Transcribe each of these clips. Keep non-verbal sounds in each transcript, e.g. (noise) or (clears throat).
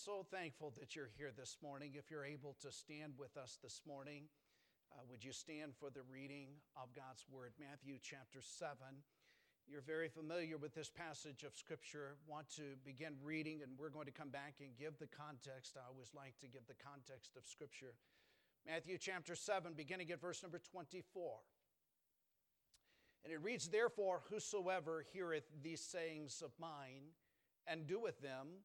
So thankful that you're here this morning. If you're able to stand with us this morning, uh, would you stand for the reading of God's Word? Matthew chapter 7. You're very familiar with this passage of Scripture. Want to begin reading, and we're going to come back and give the context. I always like to give the context of Scripture. Matthew chapter 7, beginning at verse number 24. And it reads, Therefore, whosoever heareth these sayings of mine and doeth them,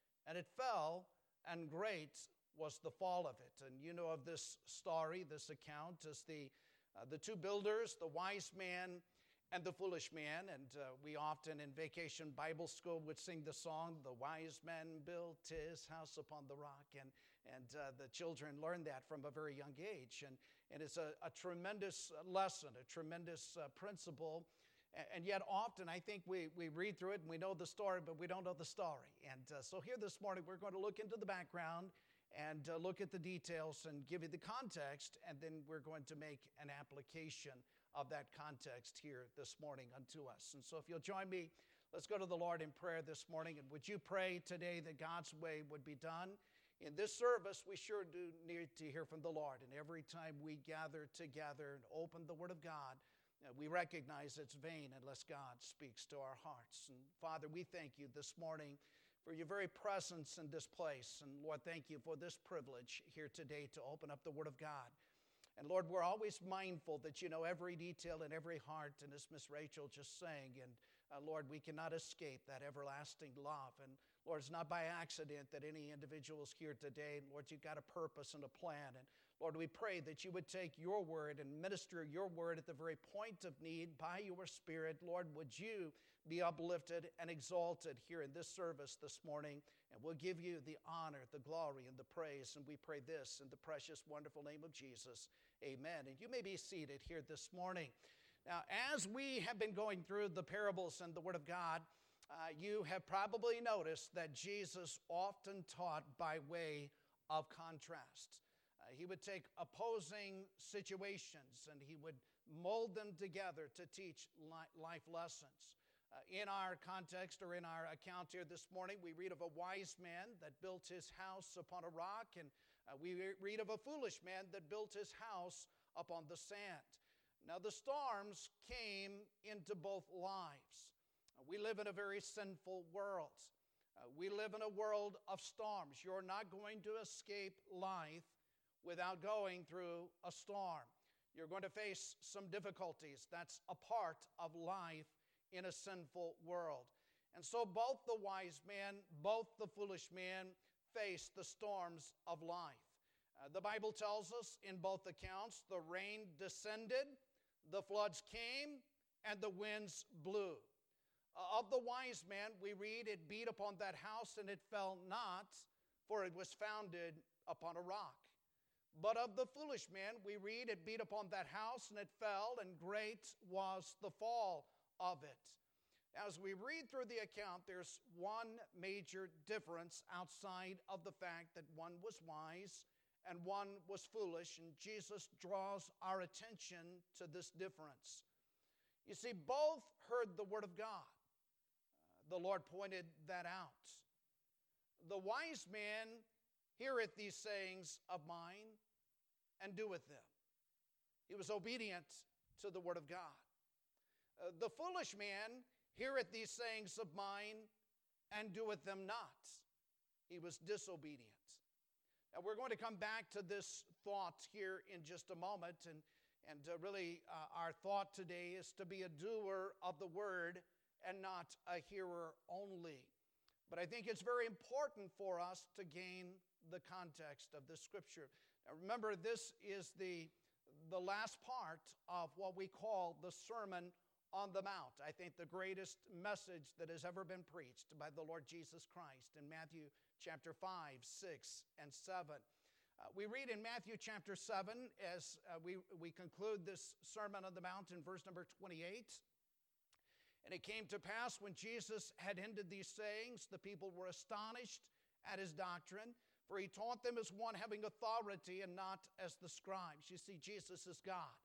and it fell, and great was the fall of it. And you know of this story, this account, as the, uh, the two builders, the wise man and the foolish man. And uh, we often in vacation Bible school would sing the song, The Wise Man Built His House Upon the Rock. And, and uh, the children learn that from a very young age. And, and it's a, a tremendous lesson, a tremendous uh, principle and yet, often I think we, we read through it and we know the story, but we don't know the story. And uh, so, here this morning, we're going to look into the background and uh, look at the details and give you the context, and then we're going to make an application of that context here this morning unto us. And so, if you'll join me, let's go to the Lord in prayer this morning. And would you pray today that God's way would be done? In this service, we sure do need to hear from the Lord. And every time we gather together and open the Word of God, we recognize it's vain unless God speaks to our hearts. And Father, we thank you this morning for your very presence in this place. And Lord, thank you for this privilege here today to open up the Word of God. And Lord, we're always mindful that you know every detail in every heart. And as Miss Rachel just sang, and uh, Lord, we cannot escape that everlasting love. And Lord, it's not by accident that any individual is here today. Lord, you've got a purpose and a plan. And Lord, we pray that you would take your word and minister your word at the very point of need by your Spirit. Lord, would you be uplifted and exalted here in this service this morning? And we'll give you the honor, the glory, and the praise. And we pray this in the precious, wonderful name of Jesus. Amen. And you may be seated here this morning. Now, as we have been going through the parables and the Word of God, uh, you have probably noticed that Jesus often taught by way of contrast. He would take opposing situations and he would mold them together to teach life lessons. Uh, in our context or in our account here this morning, we read of a wise man that built his house upon a rock, and uh, we read of a foolish man that built his house upon the sand. Now, the storms came into both lives. Uh, we live in a very sinful world. Uh, we live in a world of storms. You're not going to escape life without going through a storm. You're going to face some difficulties. That's a part of life in a sinful world. And so both the wise man, both the foolish man face the storms of life. Uh, the Bible tells us in both accounts the rain descended, the floods came, and the winds blew. Uh, of the wise man, we read, It beat upon that house and it fell not, for it was founded upon a rock. But of the foolish man, we read, it beat upon that house and it fell, and great was the fall of it. As we read through the account, there's one major difference outside of the fact that one was wise and one was foolish, and Jesus draws our attention to this difference. You see, both heard the word of God. The Lord pointed that out. The wise man heareth these sayings of mine and doeth them. He was obedient to the word of God. Uh, the foolish man heareth these sayings of mine and doeth them not. He was disobedient. Now, we're going to come back to this thought here in just a moment. And, and uh, really, uh, our thought today is to be a doer of the word and not a hearer only. But I think it's very important for us to gain the context of this scripture. Now remember, this is the, the last part of what we call the Sermon on the Mount. I think the greatest message that has ever been preached by the Lord Jesus Christ in Matthew chapter 5, 6, and 7. Uh, we read in Matthew chapter 7 as uh, we, we conclude this Sermon on the Mount in verse number 28. And it came to pass when Jesus had ended these sayings, the people were astonished at his doctrine, for he taught them as one having authority and not as the scribes. You see, Jesus is God.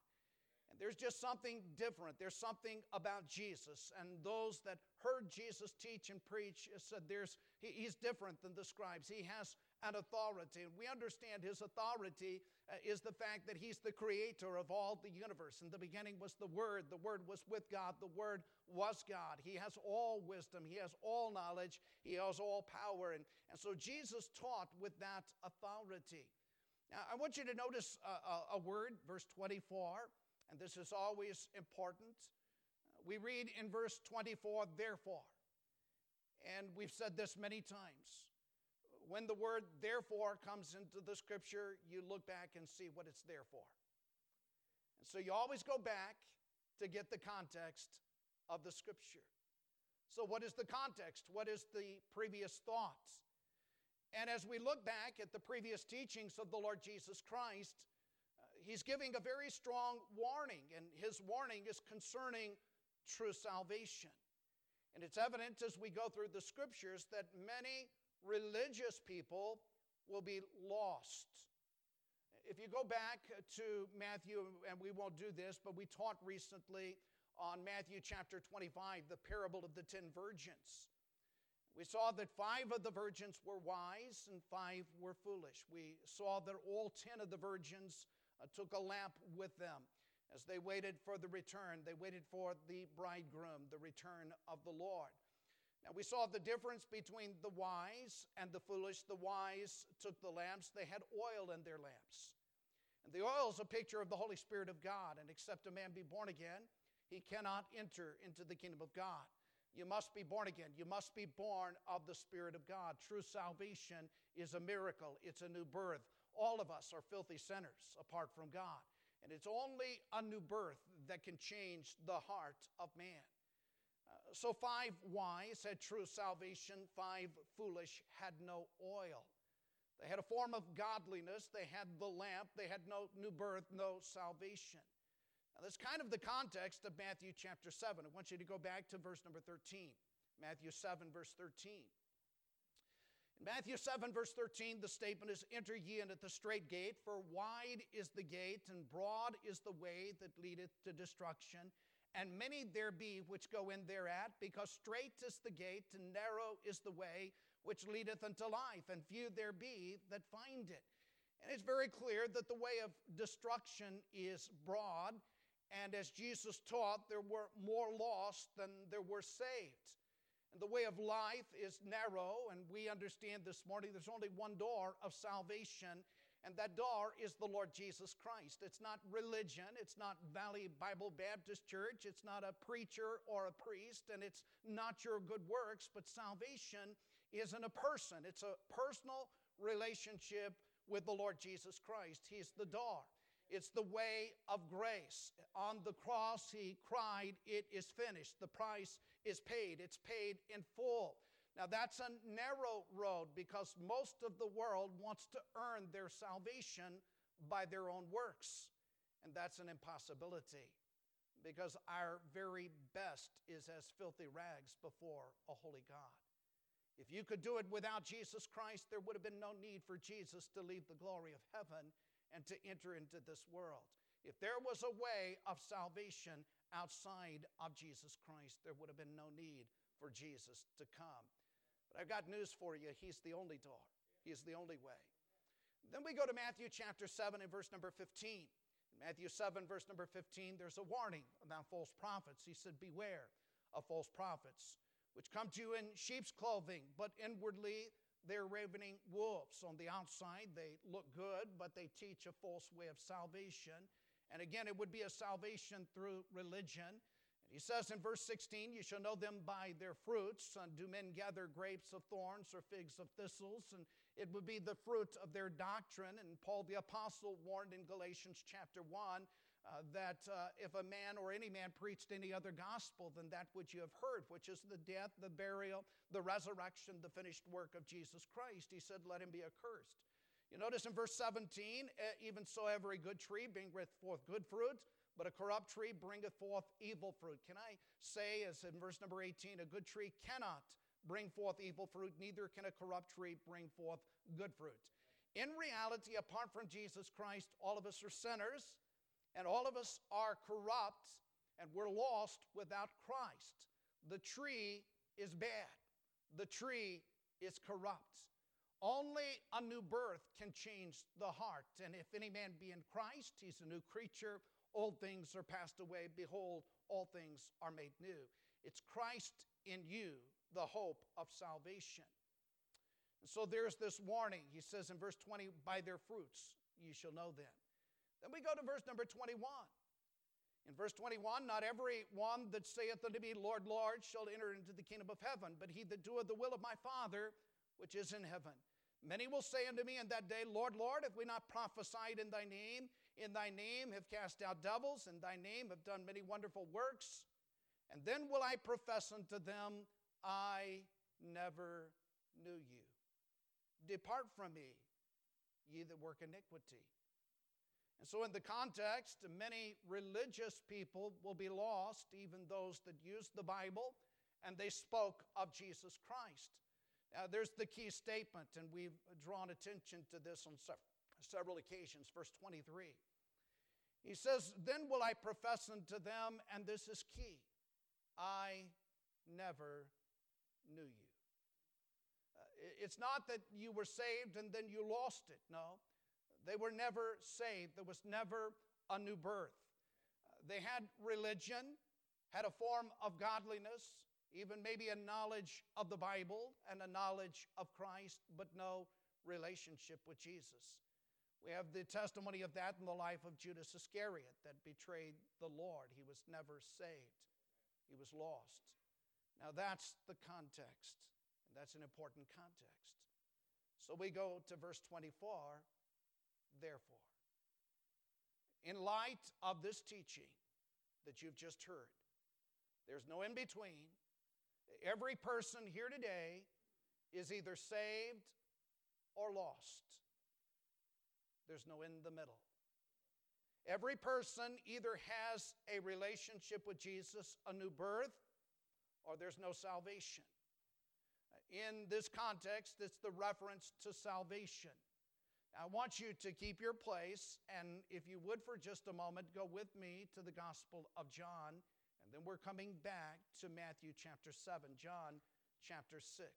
And there's just something different. There's something about Jesus. And those that heard Jesus teach and preach said there's, he, he's different than the scribes. He has an authority. And we understand his authority uh, is the fact that he's the creator of all the universe. In the beginning was the Word, the Word was with God, the Word was God. He has all wisdom, he has all knowledge, he has all power. And, and so Jesus taught with that authority. Now, I want you to notice a, a word, verse 24, and this is always important. We read in verse 24, therefore. And we've said this many times when the word therefore comes into the scripture, you look back and see what it's there for. And so you always go back to get the context of the scripture. So, what is the context? What is the previous thoughts? And as we look back at the previous teachings of the Lord Jesus Christ, uh, he's giving a very strong warning, and his warning is concerning true salvation. And it's evident as we go through the scriptures that many religious people will be lost. If you go back to Matthew, and we won't do this, but we taught recently on Matthew chapter 25, the parable of the ten virgins. We saw that five of the virgins were wise and five were foolish. We saw that all ten of the virgins uh, took a lamp with them as they waited for the return. They waited for the bridegroom, the return of the Lord. Now, we saw the difference between the wise and the foolish. The wise took the lamps, they had oil in their lamps. And the oil is a picture of the Holy Spirit of God. And except a man be born again, he cannot enter into the kingdom of God. You must be born again. You must be born of the Spirit of God. True salvation is a miracle, it's a new birth. All of us are filthy sinners apart from God. And it's only a new birth that can change the heart of man. So five wise had true salvation, five foolish had no oil. They had a form of godliness, they had the lamp, they had no new birth, no salvation. Now, that's kind of the context of Matthew chapter 7. I want you to go back to verse number 13. Matthew 7, verse 13. In Matthew 7, verse 13, the statement is Enter ye in at the strait gate, for wide is the gate, and broad is the way that leadeth to destruction, and many there be which go in thereat, because strait is the gate, and narrow is the way which leadeth unto life, and few there be that find it. And it's very clear that the way of destruction is broad, and as Jesus taught, there were more lost than there were saved. And the way of life is narrow, and we understand this morning there's only one door of salvation, and that door is the Lord Jesus Christ. It's not religion. It's not Valley Bible Baptist Church. It's not a preacher or a priest. And it's not your good works. But salvation isn't a person, it's a personal relationship with the Lord Jesus Christ. He's the door. It's the way of grace. On the cross, he cried, It is finished. The price is paid. It's paid in full. Now, that's a narrow road because most of the world wants to earn their salvation by their own works. And that's an impossibility because our very best is as filthy rags before a holy God. If you could do it without Jesus Christ, there would have been no need for Jesus to leave the glory of heaven and to enter into this world. If there was a way of salvation outside of Jesus Christ, there would have been no need for Jesus to come. But I've got news for you. He's the only door, He's the only way. Then we go to Matthew chapter 7 and verse number 15. In Matthew 7, verse number 15, there's a warning about false prophets. He said, Beware of false prophets, which come to you in sheep's clothing, but inwardly they're ravening wolves. On the outside, they look good, but they teach a false way of salvation. And again, it would be a salvation through religion. He says in verse 16, You shall know them by their fruits. And do men gather grapes of thorns or figs of thistles? And it would be the fruit of their doctrine. And Paul the Apostle warned in Galatians chapter 1 uh, that uh, if a man or any man preached any other gospel than that which you have heard, which is the death, the burial, the resurrection, the finished work of Jesus Christ, he said, let him be accursed. You notice in verse 17, even so every good tree bringeth forth good fruit, but a corrupt tree bringeth forth evil fruit. Can I say, as in verse number 18, a good tree cannot bring forth evil fruit, neither can a corrupt tree bring forth good fruit. In reality, apart from Jesus Christ, all of us are sinners and all of us are corrupt and we're lost without Christ. The tree is bad, the tree is corrupt. Only a new birth can change the heart. And if any man be in Christ, he's a new creature. Old things are passed away. Behold, all things are made new. It's Christ in you, the hope of salvation. And so there's this warning. He says in verse 20, By their fruits ye shall know them. Then we go to verse number 21. In verse 21, not every one that saith unto me, Lord, Lord, shall enter into the kingdom of heaven, but he that doeth the will of my Father which is in heaven. Many will say unto me in that day, Lord, Lord, have we not prophesied in thy name? In thy name have cast out devils, in thy name have done many wonderful works. And then will I profess unto them, I never knew you. Depart from me, ye that work iniquity. And so, in the context, many religious people will be lost, even those that used the Bible and they spoke of Jesus Christ. Now, there's the key statement, and we've drawn attention to this on several occasions. Verse 23. He says, Then will I profess unto them, and this is key I never knew you. Uh, it's not that you were saved and then you lost it. No. They were never saved. There was never a new birth. They had religion, had a form of godliness, even maybe a knowledge of the Bible and a knowledge of Christ, but no relationship with Jesus. We have the testimony of that in the life of Judas Iscariot that betrayed the Lord. He was never saved, he was lost. Now, that's the context, and that's an important context. So we go to verse 24 therefore. In light of this teaching that you've just heard, there's no in between. Every person here today is either saved or lost. There's no in the middle. Every person either has a relationship with Jesus, a new birth, or there's no salvation. In this context, it's the reference to salvation. I want you to keep your place, and if you would for just a moment, go with me to the Gospel of John, and then we're coming back to Matthew chapter 7, John chapter 6.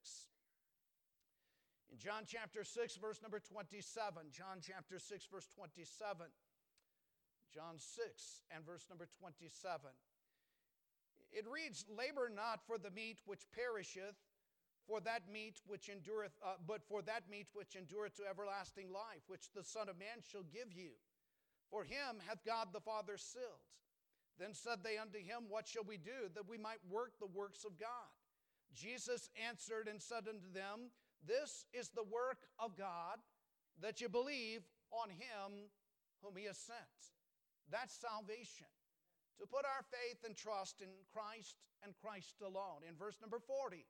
In John chapter 6, verse number 27, John chapter 6, verse 27, John 6 and verse number 27. It reads, Labor not for the meat which perisheth, for that meat which endureth, uh, but for that meat which endureth to everlasting life, which the Son of Man shall give you. For him hath God the Father sealed. Then said they unto him, What shall we do that we might work the works of God? Jesus answered and said unto them, This is the work of God, that you believe on him whom he has sent. That's salvation. To put our faith and trust in Christ and Christ alone. In verse number 40,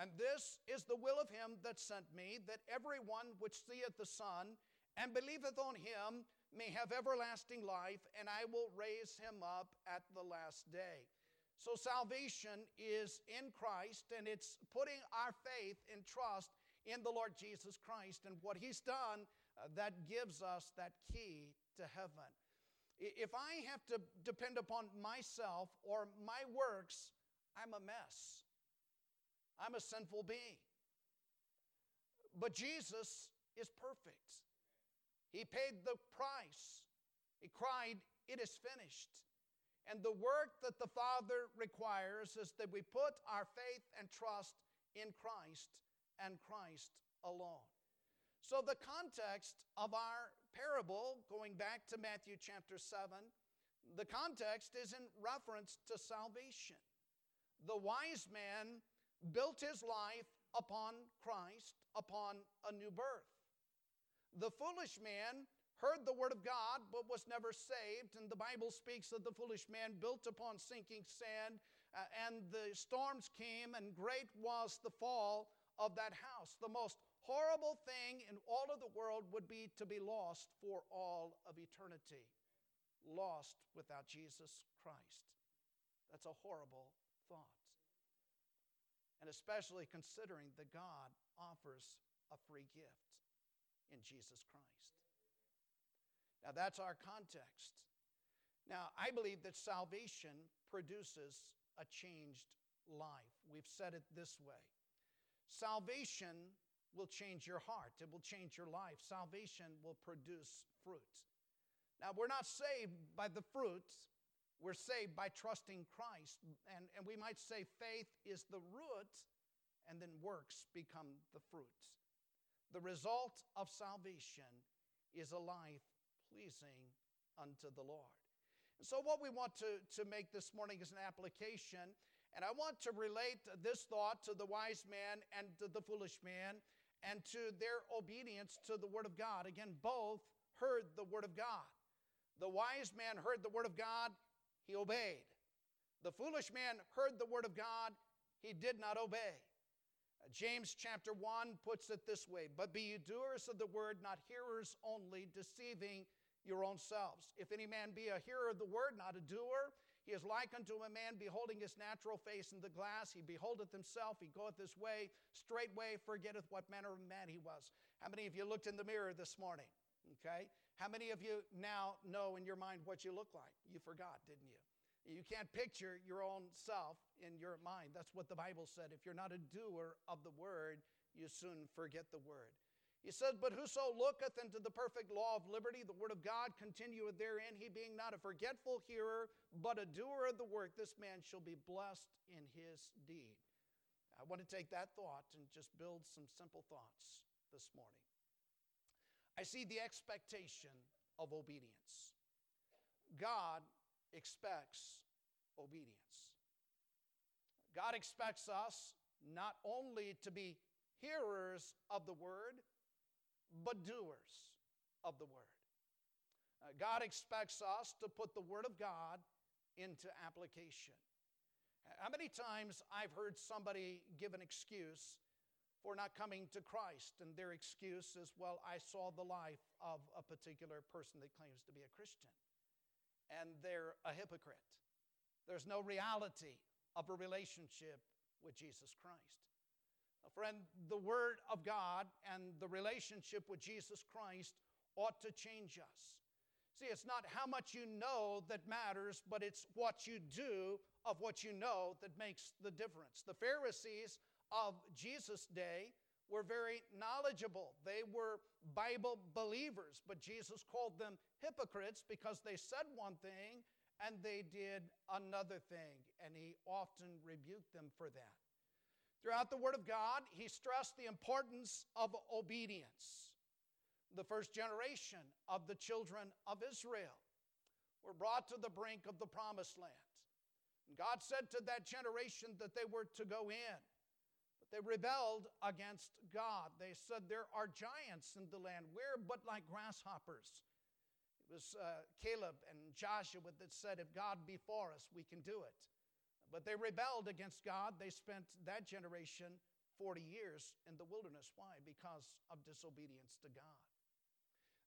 and this is the will of him that sent me, that every one which seeth the Son and believeth on him may have everlasting life, and I will raise him up at the last day. So salvation is in Christ, and it's putting our faith and trust in the Lord Jesus Christ and what he's done uh, that gives us that key to heaven. If I have to depend upon myself or my works, I'm a mess. I'm a sinful being. But Jesus is perfect. He paid the price. He cried, It is finished. And the work that the Father requires is that we put our faith and trust in Christ and Christ alone. So, the context of our parable, going back to Matthew chapter 7, the context is in reference to salvation. The wise man built his life upon Christ, upon a new birth. The foolish man heard the word of God, but was never saved. And the Bible speaks of the foolish man built upon sinking sand, uh, and the storms came, and great was the fall of that house. The most horrible thing in all of the world would be to be lost for all of eternity. Lost without Jesus Christ. That's a horrible thought. And especially considering that God offers a free gift in Jesus Christ. Now, that's our context. Now, I believe that salvation produces a changed life. We've said it this way Salvation will change your heart, it will change your life. Salvation will produce fruit. Now, we're not saved by the fruits, we're saved by trusting Christ. And, and we might say faith is the root, and then works become the fruit. The result of salvation is a life pleasing unto the Lord. And so, what we want to, to make this morning is an application, and I want to relate this thought to the wise man and to the foolish man and to their obedience to the Word of God. Again, both heard the Word of God. The wise man heard the Word of God, he obeyed. The foolish man heard the Word of God, he did not obey. James chapter 1 puts it this way But be you doers of the word, not hearers only, deceiving your own selves. If any man be a hearer of the word, not a doer, he is like unto a man beholding his natural face in the glass. He beholdeth himself, he goeth his way, straightway forgetteth what manner of man he was. How many of you looked in the mirror this morning? Okay? How many of you now know in your mind what you look like? You forgot, didn't you? You can't picture your own self in your mind. That's what the Bible said. If you're not a doer of the word, you soon forget the word. He said, But whoso looketh into the perfect law of liberty, the word of God continueth therein, he being not a forgetful hearer, but a doer of the work, this man shall be blessed in his deed. I want to take that thought and just build some simple thoughts this morning. I see the expectation of obedience. God expects obedience. God expects us not only to be hearers of the word, but doers of the word. Uh, God expects us to put the word of God into application. How many times I've heard somebody give an excuse for not coming to Christ, and their excuse is, well, I saw the life of a particular person that claims to be a Christian, and they're a hypocrite. There's no reality of a relationship with Jesus Christ. Friend, the Word of God and the relationship with Jesus Christ ought to change us. See, it's not how much you know that matters, but it's what you do of what you know that makes the difference. The Pharisees of Jesus' day were very knowledgeable. They were Bible believers, but Jesus called them hypocrites because they said one thing and they did another thing, and he often rebuked them for that. Throughout the Word of God, he stressed the importance of obedience. The first generation of the children of Israel were brought to the brink of the promised land. And God said to that generation that they were to go in. But they rebelled against God. They said, There are giants in the land. We're but like grasshoppers. It was uh, Caleb and Joshua that said, If God be for us, we can do it. But they rebelled against God. They spent that generation 40 years in the wilderness. Why? Because of disobedience to God.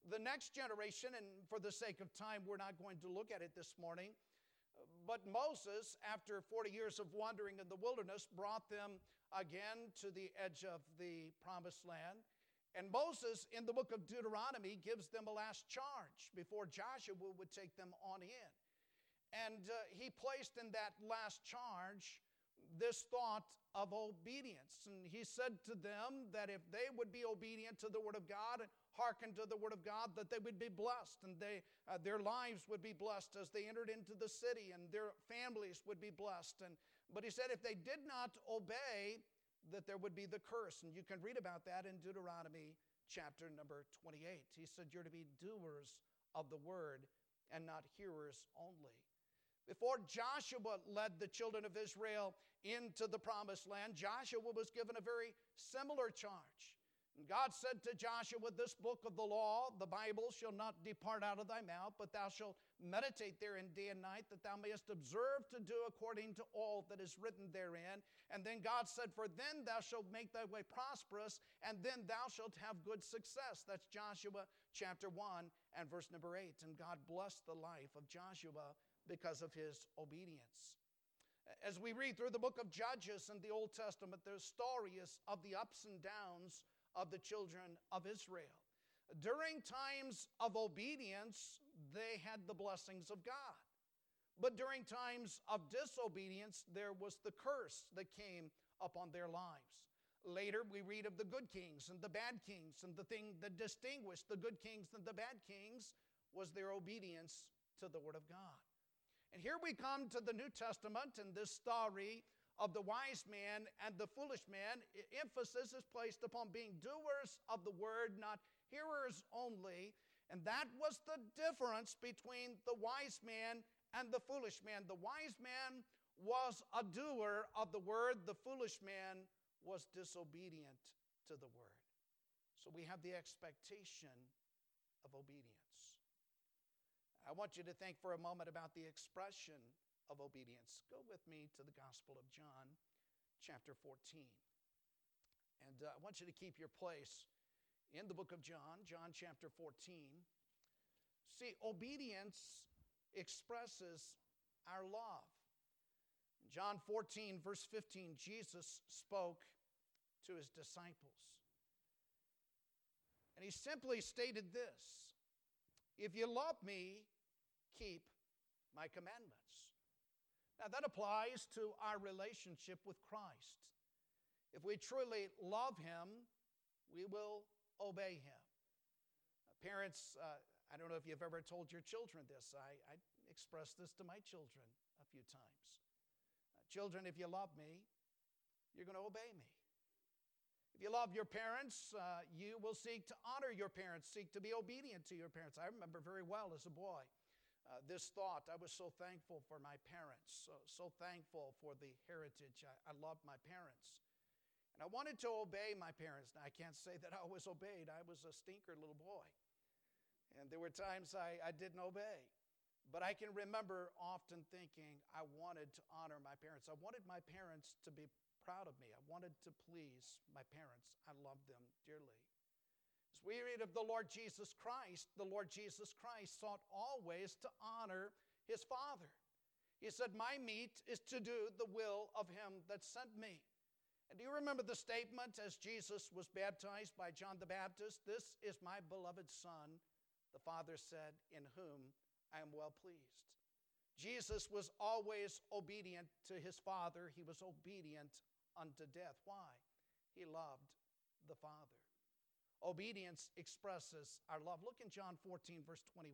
The next generation, and for the sake of time, we're not going to look at it this morning, but Moses, after 40 years of wandering in the wilderness, brought them again to the edge of the promised land. And Moses, in the book of Deuteronomy, gives them a last charge before Joshua would take them on in. And uh, he placed in that last charge this thought of obedience. And he said to them that if they would be obedient to the Word of God and hearken to the Word of God, that they would be blessed and they, uh, their lives would be blessed as they entered into the city and their families would be blessed. And, but he said if they did not obey, that there would be the curse. And you can read about that in Deuteronomy chapter number 28. He said, You're to be doers of the Word and not hearers only. Before Joshua led the children of Israel into the promised land, Joshua was given a very similar charge. And God said to Joshua, This book of the law, the Bible, shall not depart out of thy mouth, but thou shalt meditate therein day and night, that thou mayest observe to do according to all that is written therein. And then God said, For then thou shalt make thy way prosperous, and then thou shalt have good success. That's Joshua chapter 1 and verse number 8. And God blessed the life of Joshua because of his obedience. As we read through the book of Judges in the Old Testament, there's stories of the ups and downs of the children of Israel. During times of obedience, they had the blessings of God. But during times of disobedience, there was the curse that came upon their lives. Later, we read of the good kings and the bad kings, and the thing that distinguished the good kings and the bad kings was their obedience to the Word of God. And here we come to the New Testament, and this story of the wise man and the foolish man. Emphasis is placed upon being doers of the Word, not hearers only. And that was the difference between the wise man and the foolish man. The wise man was a doer of the word, the foolish man was disobedient to the word. So we have the expectation of obedience. I want you to think for a moment about the expression of obedience. Go with me to the Gospel of John, chapter 14. And uh, I want you to keep your place in the book of John, John chapter 14. See, obedience expresses our love. In John 14, verse 15, Jesus spoke to his disciples. And he simply stated this If you love me, keep my commandments. Now, that applies to our relationship with Christ. If we truly love him, we will obey him. Parents, uh, I don't know if you've ever told your children this. I, I expressed this to my children a few times. Uh, children, if you love me, you're going to obey me. If you love your parents, uh, you will seek to honor your parents, seek to be obedient to your parents. I remember very well as a boy uh, this thought. I was so thankful for my parents, so, so thankful for the heritage. I, I loved my parents. And I wanted to obey my parents. Now, I can't say that I always obeyed, I was a stinker little boy. And there were times I, I didn't obey. But I can remember often thinking I wanted to honor my parents. I wanted my parents to be proud of me. I wanted to please my parents. I loved them dearly. We read of the Lord Jesus Christ, the Lord Jesus Christ sought always to honor his Father. He said, My meat is to do the will of him that sent me. And do you remember the statement as Jesus was baptized by John the Baptist? This is my beloved Son, the Father said, in whom I am well pleased. Jesus was always obedient to his Father, he was obedient unto death. Why? He loved the Father. Obedience expresses our love. Look in John 14, verse 21.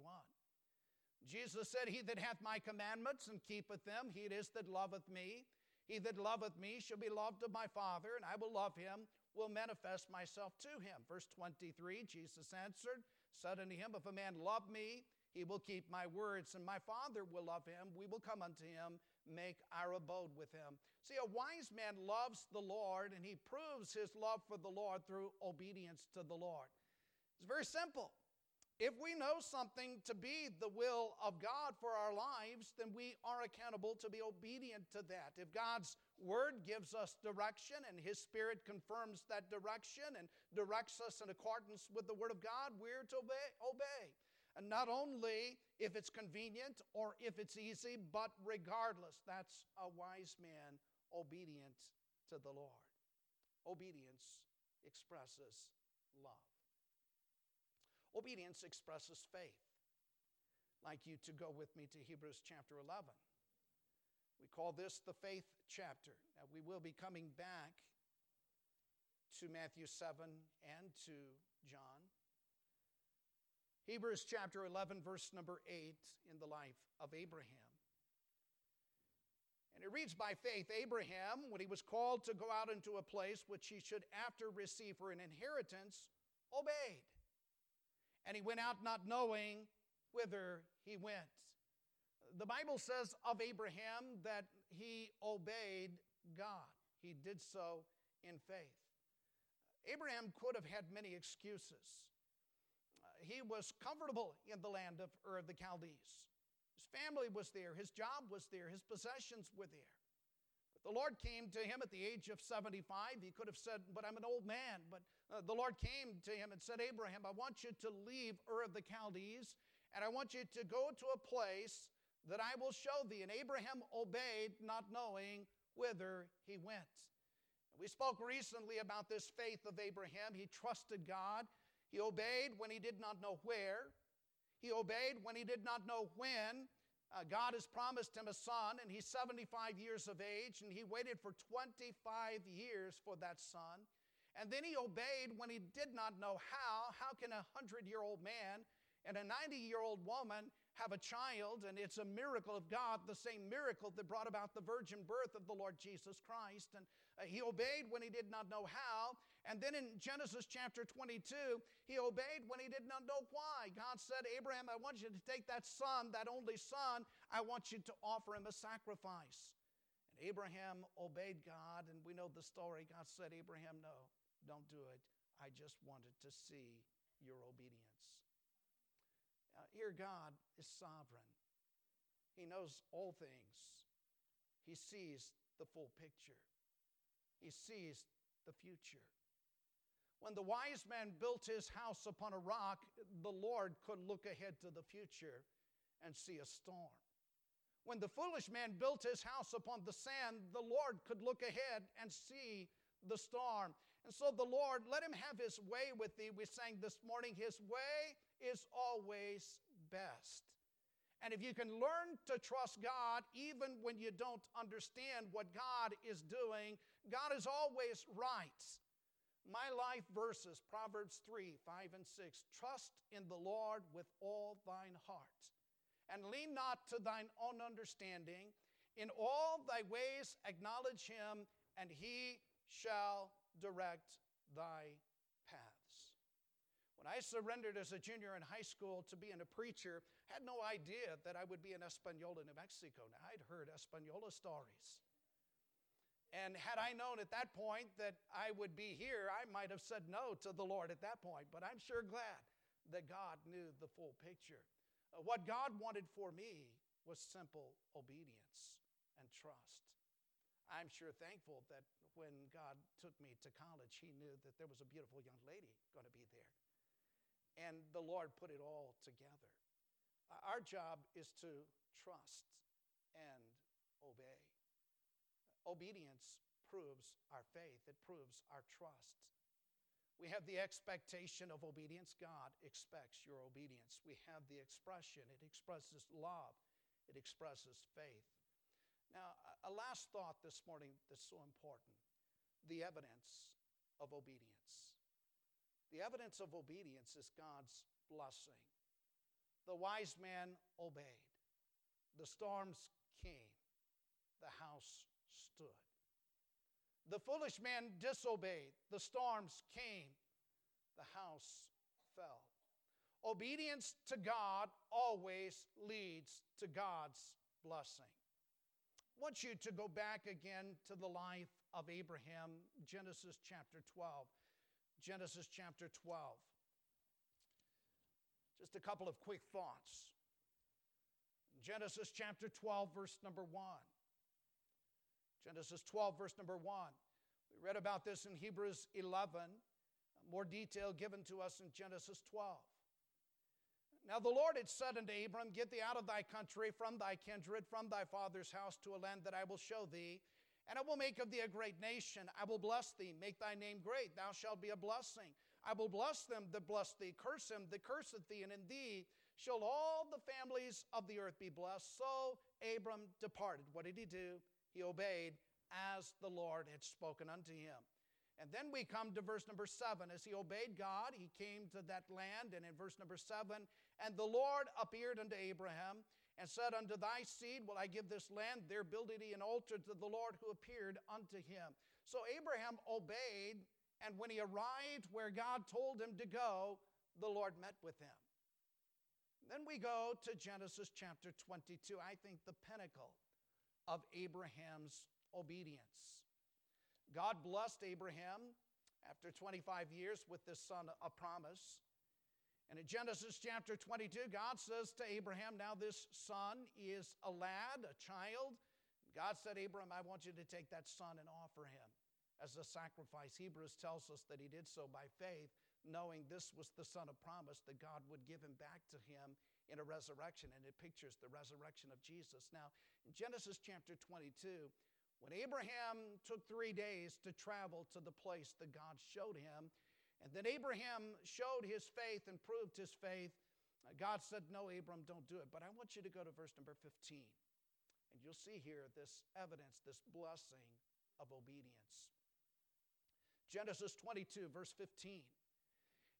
Jesus said, He that hath my commandments and keepeth them, he it is that loveth me. He that loveth me shall be loved of my Father, and I will love him, will manifest myself to him. Verse 23 Jesus answered, said unto him, If a man love me, he will keep my words, and my Father will love him. We will come unto him, make our abode with him. See, a wise man loves the Lord, and he proves his love for the Lord through obedience to the Lord. It's very simple. If we know something to be the will of God for our lives, then we are accountable to be obedient to that. If God's word gives us direction and his spirit confirms that direction and directs us in accordance with the word of God, we're to obey. obey. And not only if it's convenient or if it's easy, but regardless, that's a wise man obedient to the Lord. Obedience expresses love. Obedience expresses faith. Like you to go with me to Hebrews chapter 11. We call this the faith chapter. Now, we will be coming back to Matthew 7 and to John. Hebrews chapter 11, verse number 8, in the life of Abraham. And it reads by faith Abraham, when he was called to go out into a place which he should after receive for an inheritance, obeyed and he went out not knowing whither he went. The Bible says of Abraham that he obeyed God, he did so in faith. Abraham could have had many excuses. He was comfortable in the land of Ur of the Chaldees. His family was there, his job was there, his possessions were there. But the Lord came to him at the age of 75. He could have said, But I'm an old man. But uh, the Lord came to him and said, Abraham, I want you to leave Ur of the Chaldees, and I want you to go to a place that I will show thee. And Abraham obeyed, not knowing whither he went. We spoke recently about this faith of Abraham. He trusted God. He obeyed when he did not know where. He obeyed when he did not know when. Uh, God has promised him a son, and he's 75 years of age, and he waited for 25 years for that son. And then he obeyed when he did not know how. How can a 100 year old man and a 90 year old woman have a child, and it's a miracle of God, the same miracle that brought about the virgin birth of the Lord Jesus Christ. And he obeyed when he did not know how. And then in Genesis chapter 22, he obeyed when he did not know why. God said, Abraham, I want you to take that son, that only son, I want you to offer him a sacrifice. And Abraham obeyed God, and we know the story. God said, Abraham, no, don't do it. I just wanted to see your obedience. Uh, here, God is sovereign, He knows all things, He sees the full picture, He sees the future. When the wise man built his house upon a rock, the Lord could look ahead to the future and see a storm. When the foolish man built his house upon the sand, the Lord could look ahead and see the storm. And so the Lord, let him have his way with thee. We sang this morning, his way is always best. And if you can learn to trust God even when you don't understand what God is doing, God is always right. My life verses, Proverbs 3 5 and 6 Trust in the Lord with all thine heart, and lean not to thine own understanding. In all thy ways acknowledge him, and he shall direct thy paths. when I surrendered as a junior in high school to being a preacher, had no idea that I would be in Espanola, New Mexico. Now, I'd heard Espanola stories. And had I known at that point that I would be here, I might have said no to the Lord at that point. But I'm sure glad that God knew the full picture. Uh, what God wanted for me was simple obedience and trust. I'm sure thankful that when God took me to college, He knew that there was a beautiful young lady going to be there and the Lord put it all together. Our job is to trust and obey. Obedience proves our faith, it proves our trust. We have the expectation of obedience. God expects your obedience. We have the expression, it expresses love, it expresses faith. Now, a last thought this morning that's so important the evidence of obedience. The evidence of obedience is God's blessing. The wise man obeyed. The storms came. The house stood. The foolish man disobeyed. The storms came. The house fell. Obedience to God always leads to God's blessing. I want you to go back again to the life of Abraham, Genesis chapter 12. Genesis chapter 12. Just a couple of quick thoughts. Genesis chapter 12, verse number 1. Genesis 12, verse number 1. We read about this in Hebrews 11, more detail given to us in Genesis 12. Now the Lord had said unto Abram, Get thee out of thy country, from thy kindred, from thy father's house, to a land that I will show thee and I will make of thee a great nation. I will bless thee, make thy name great. Thou shalt be a blessing. I will bless them that bless thee, curse him that curseth thee, and in thee shall all the families of the earth be blessed. So Abram departed. What did he do? He obeyed as the Lord had spoken unto him. And then we come to verse number seven. As he obeyed God, he came to that land. And in verse number seven, and the Lord appeared unto Abraham and said, Unto thy seed will I give this land. There builded he an altar to the Lord who appeared unto him. So Abraham obeyed, and when he arrived where God told him to go, the Lord met with him. Then we go to Genesis chapter 22, I think the pinnacle of Abraham's obedience. God blessed Abraham, after 25 years with this son of promise. And in Genesis chapter 22, God says to Abraham, Now this son is a lad, a child. God said, Abraham, I want you to take that son and offer him as a sacrifice. Hebrews tells us that he did so by faith, knowing this was the son of promise, that God would give him back to him in a resurrection. And it pictures the resurrection of Jesus. Now, in Genesis chapter 22, when Abraham took three days to travel to the place that God showed him, and then Abraham showed his faith and proved his faith. Uh, God said, No, Abram, don't do it. But I want you to go to verse number 15. And you'll see here this evidence, this blessing of obedience. Genesis 22, verse 15.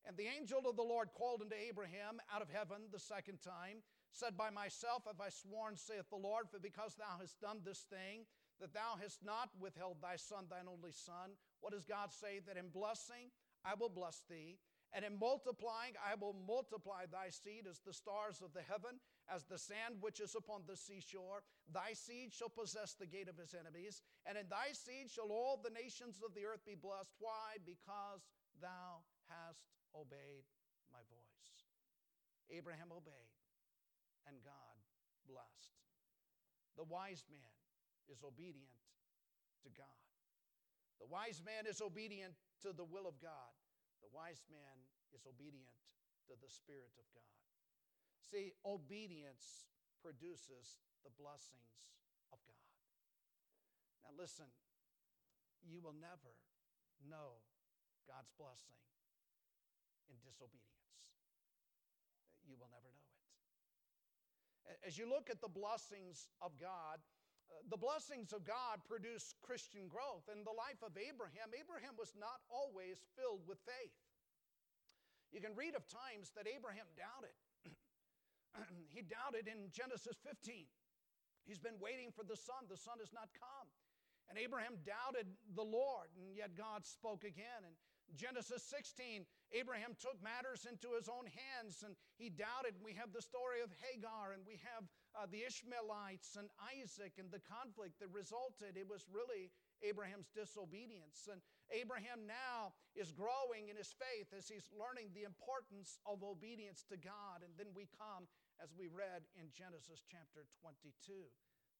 And the angel of the Lord called unto Abraham out of heaven the second time, said, By myself have I sworn, saith the Lord, for because thou hast done this thing, that thou hast not withheld thy son, thine only son. What does God say? That in blessing I will bless thee. And in multiplying, I will multiply thy seed as the stars of the heaven, as the sand which is upon the seashore. Thy seed shall possess the gate of his enemies, and in thy seed shall all the nations of the earth be blessed. Why? Because thou hast obeyed my voice. Abraham obeyed, and God blessed. The wise man is obedient to God. The wise man is obedient to the will of God. The wise man is obedient to the Spirit of God. See, obedience produces the blessings of God. Now, listen, you will never know God's blessing in disobedience. You will never know it. As you look at the blessings of God, uh, the blessings of God produce Christian growth. In the life of Abraham, Abraham was not always filled with faith. You can read of times that Abraham doubted. (clears throat) he doubted in Genesis 15. He's been waiting for the son, the son has not come. And Abraham doubted the Lord, and yet God spoke again. And Genesis 16, Abraham took matters into his own hands and he doubted. We have the story of Hagar and we have uh, the Ishmaelites and Isaac and the conflict that resulted. It was really Abraham's disobedience. And Abraham now is growing in his faith as he's learning the importance of obedience to God. And then we come, as we read in Genesis chapter 22,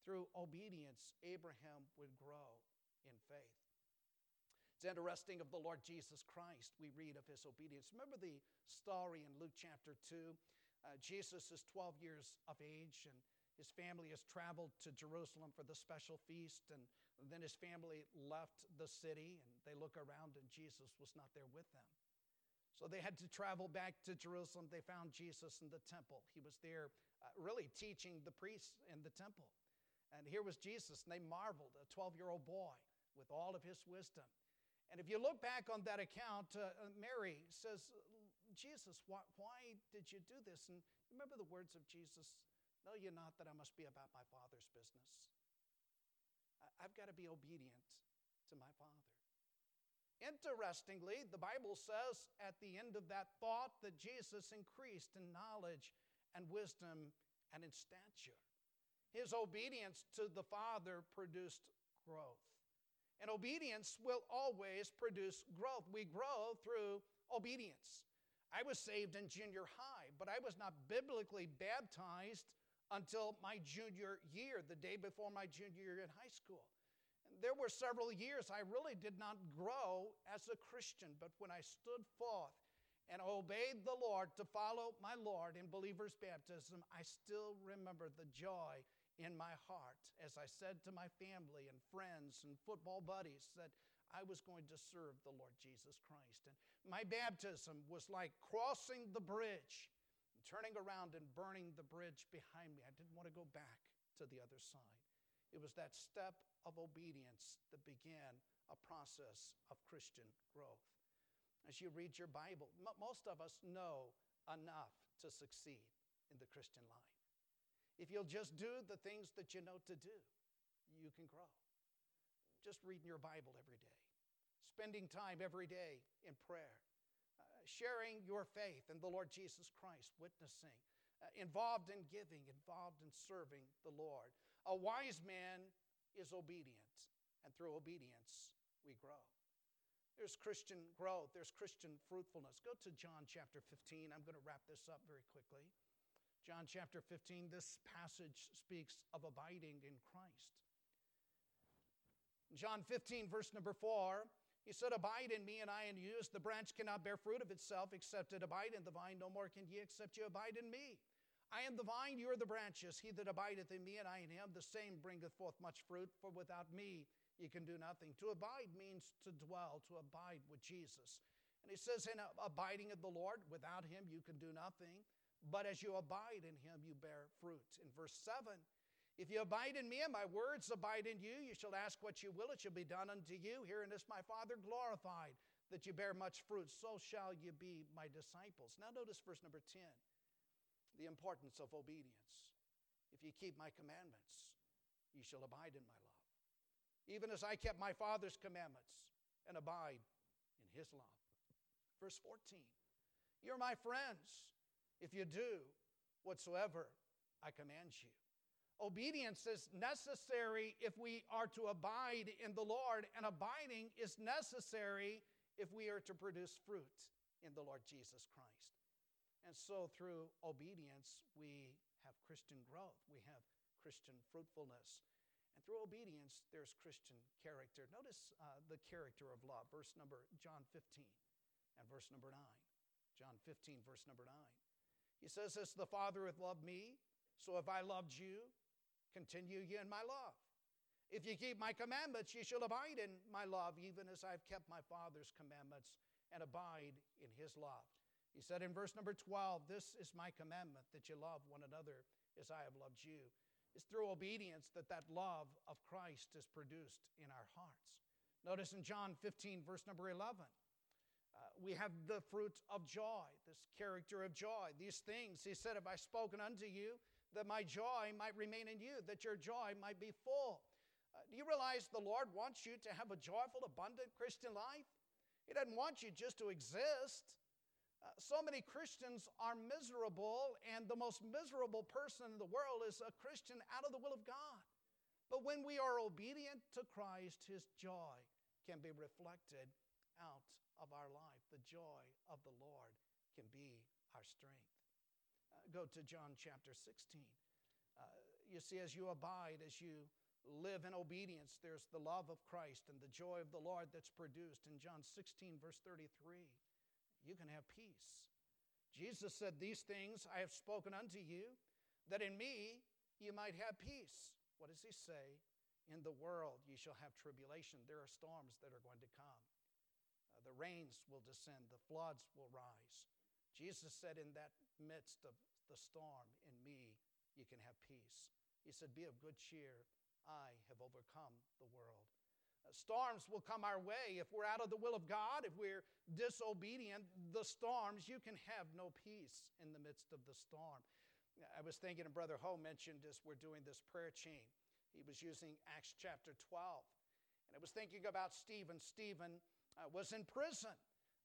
through obedience, Abraham would grow in faith. It's interesting of the Lord Jesus Christ. We read of his obedience. Remember the story in Luke chapter 2? Uh, Jesus is 12 years of age, and his family has traveled to Jerusalem for the special feast. And then his family left the city, and they look around, and Jesus was not there with them. So they had to travel back to Jerusalem. They found Jesus in the temple. He was there uh, really teaching the priests in the temple. And here was Jesus, and they marveled, a 12 year old boy with all of his wisdom. And if you look back on that account, uh, uh, Mary says, Jesus, why, why did you do this? And remember the words of Jesus Know ye not that I must be about my Father's business? I've got to be obedient to my Father. Interestingly, the Bible says at the end of that thought that Jesus increased in knowledge and wisdom and in stature. His obedience to the Father produced growth. And obedience will always produce growth. We grow through obedience. I was saved in junior high, but I was not biblically baptized until my junior year, the day before my junior year in high school. And there were several years I really did not grow as a Christian, but when I stood forth and obeyed the Lord to follow my Lord in believer's baptism, I still remember the joy in my heart as I said to my family and friends and football buddies that I was going to serve the Lord Jesus Christ. And my baptism was like crossing the bridge, turning around and burning the bridge behind me. I didn't want to go back to the other side. It was that step of obedience that began a process of Christian growth. As you read your Bible, most of us know enough to succeed in the Christian life. If you'll just do the things that you know to do, you can grow. Just reading your Bible every day, spending time every day in prayer, sharing your faith in the Lord Jesus Christ, witnessing, uh, involved in giving, involved in serving the Lord. A wise man is obedient, and through obedience, we grow. There's Christian growth, there's Christian fruitfulness. Go to John chapter 15. I'm going to wrap this up very quickly. John chapter 15, this passage speaks of abiding in Christ. John 15, verse number 4, he said, Abide in me and I in you, as the branch cannot bear fruit of itself except it abide in the vine, no more can ye except you abide in me. I am the vine, you are the branches. He that abideth in me and I in him, the same bringeth forth much fruit, for without me ye can do nothing. To abide means to dwell, to abide with Jesus. And he says, In abiding in the Lord, without him you can do nothing. But as you abide in him, you bear fruit. In verse 7, if you abide in me and my words abide in you, you shall ask what you will, it shall be done unto you. Herein is my Father glorified, that you bear much fruit, so shall you be my disciples. Now, notice verse number 10 the importance of obedience. If you keep my commandments, you shall abide in my love. Even as I kept my Father's commandments and abide in his love. Verse 14 You're my friends if you do whatsoever I command you. Obedience is necessary if we are to abide in the Lord, and abiding is necessary if we are to produce fruit in the Lord Jesus Christ. And so, through obedience, we have Christian growth, we have Christian fruitfulness. And through obedience, there's Christian character. Notice uh, the character of love, verse number, John 15 and verse number 9. John 15, verse number 9. He says, As the Father hath loved me, so if I loved you, continue ye in my love. If ye keep my commandments, ye shall abide in my love, even as I've kept my Father's commandments and abide in his love. He said in verse number 12, This is my commandment, that you love one another as I have loved you. It's through obedience that that love of Christ is produced in our hearts. Notice in John 15, verse number 11, uh, we have the fruit of joy, this character of joy. These things, he said, Have I spoken unto you? That my joy might remain in you, that your joy might be full. Uh, do you realize the Lord wants you to have a joyful, abundant Christian life? He doesn't want you just to exist. Uh, so many Christians are miserable, and the most miserable person in the world is a Christian out of the will of God. But when we are obedient to Christ, His joy can be reflected out of our life. The joy of the Lord can be our strength go to John chapter 16. Uh, you see, as you abide, as you live in obedience, there's the love of Christ and the joy of the Lord that's produced. In John 16, verse 33, you can have peace. Jesus said, These things I have spoken unto you, that in me you might have peace. What does he say? In the world ye shall have tribulation. There are storms that are going to come. Uh, the rains will descend, the floods will rise. Jesus said, in that midst of the storm in me, you can have peace. He said, Be of good cheer. I have overcome the world. Uh, storms will come our way. If we're out of the will of God, if we're disobedient, the storms, you can have no peace in the midst of the storm. I was thinking, and Brother Ho mentioned as we're doing this prayer chain, he was using Acts chapter 12. And I was thinking about Stephen. Stephen uh, was in prison.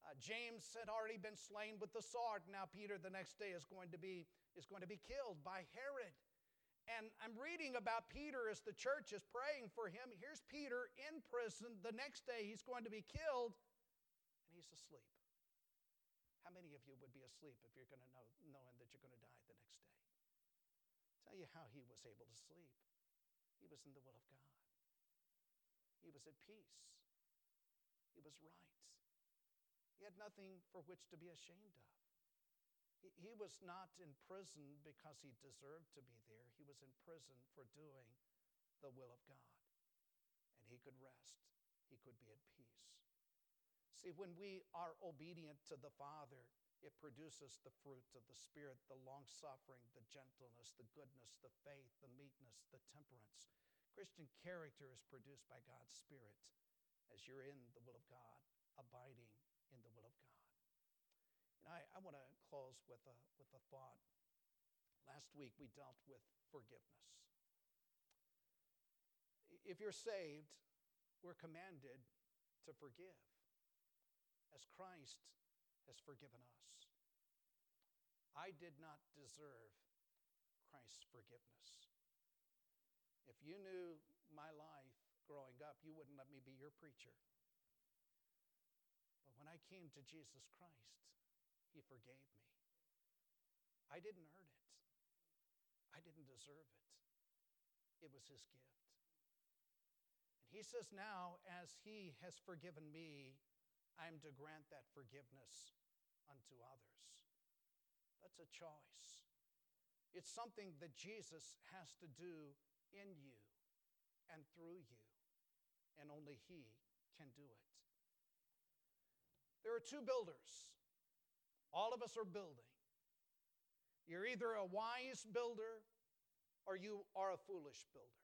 Uh, James had already been slain with the sword. Now Peter the next day is going to be is going to be killed by Herod. And I'm reading about Peter as the church is praying for him. Here's Peter in prison. The next day he's going to be killed and he's asleep. How many of you would be asleep if you're going to know knowing that you're going to die the next day? I'll tell you how he was able to sleep. He was in the will of God. He was at peace. He was right. He had nothing for which to be ashamed of. He, he was not in prison because he deserved to be there. He was in prison for doing the will of God. And he could rest, he could be at peace. See, when we are obedient to the Father, it produces the fruit of the Spirit the long suffering, the gentleness, the goodness, the faith, the meekness, the temperance. Christian character is produced by God's Spirit as you're in the will of God, abiding in the will of God. And I, I want to close with a, with a thought. Last week we dealt with forgiveness. If you're saved, we're commanded to forgive as Christ has forgiven us. I did not deserve Christ's forgiveness. If you knew my life growing up, you wouldn't let me be your preacher. I came to Jesus Christ, He forgave me. I didn't earn it, I didn't deserve it. It was His gift. And He says, Now, as He has forgiven me, I am to grant that forgiveness unto others. That's a choice. It's something that Jesus has to do in you and through you, and only He can do it. There are two builders. All of us are building. You're either a wise builder or you are a foolish builder.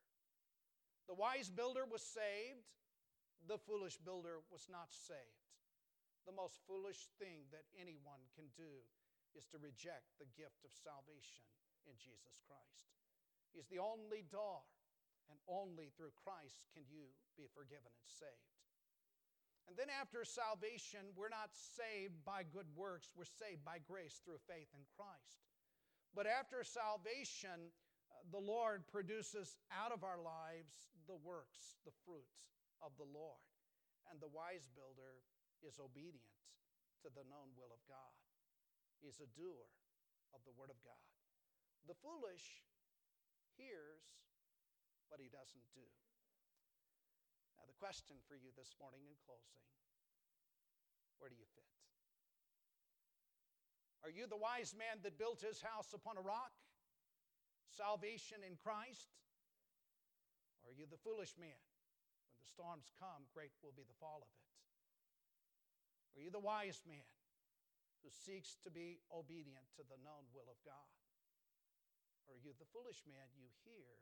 The wise builder was saved, the foolish builder was not saved. The most foolish thing that anyone can do is to reject the gift of salvation in Jesus Christ. He's the only door, and only through Christ can you be forgiven and saved. And then after salvation, we're not saved by good works, we're saved by grace through faith in Christ. But after salvation, uh, the Lord produces out of our lives the works, the fruits of the Lord. And the wise builder is obedient to the known will of God. He's a doer of the Word of God. The foolish hears, but he doesn't do. The question for you this morning in closing where do you fit? Are you the wise man that built his house upon a rock? Salvation in Christ? Or are you the foolish man? When the storms come, great will be the fall of it. Are you the wise man who seeks to be obedient to the known will of God? Or are you the foolish man you hear,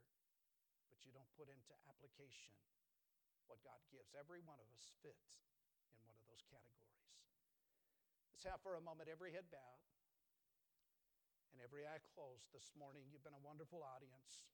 but you don't put into application what God gives. Every one of us fits in one of those categories. Let's have for a moment every head bowed and every eye closed this morning. You've been a wonderful audience.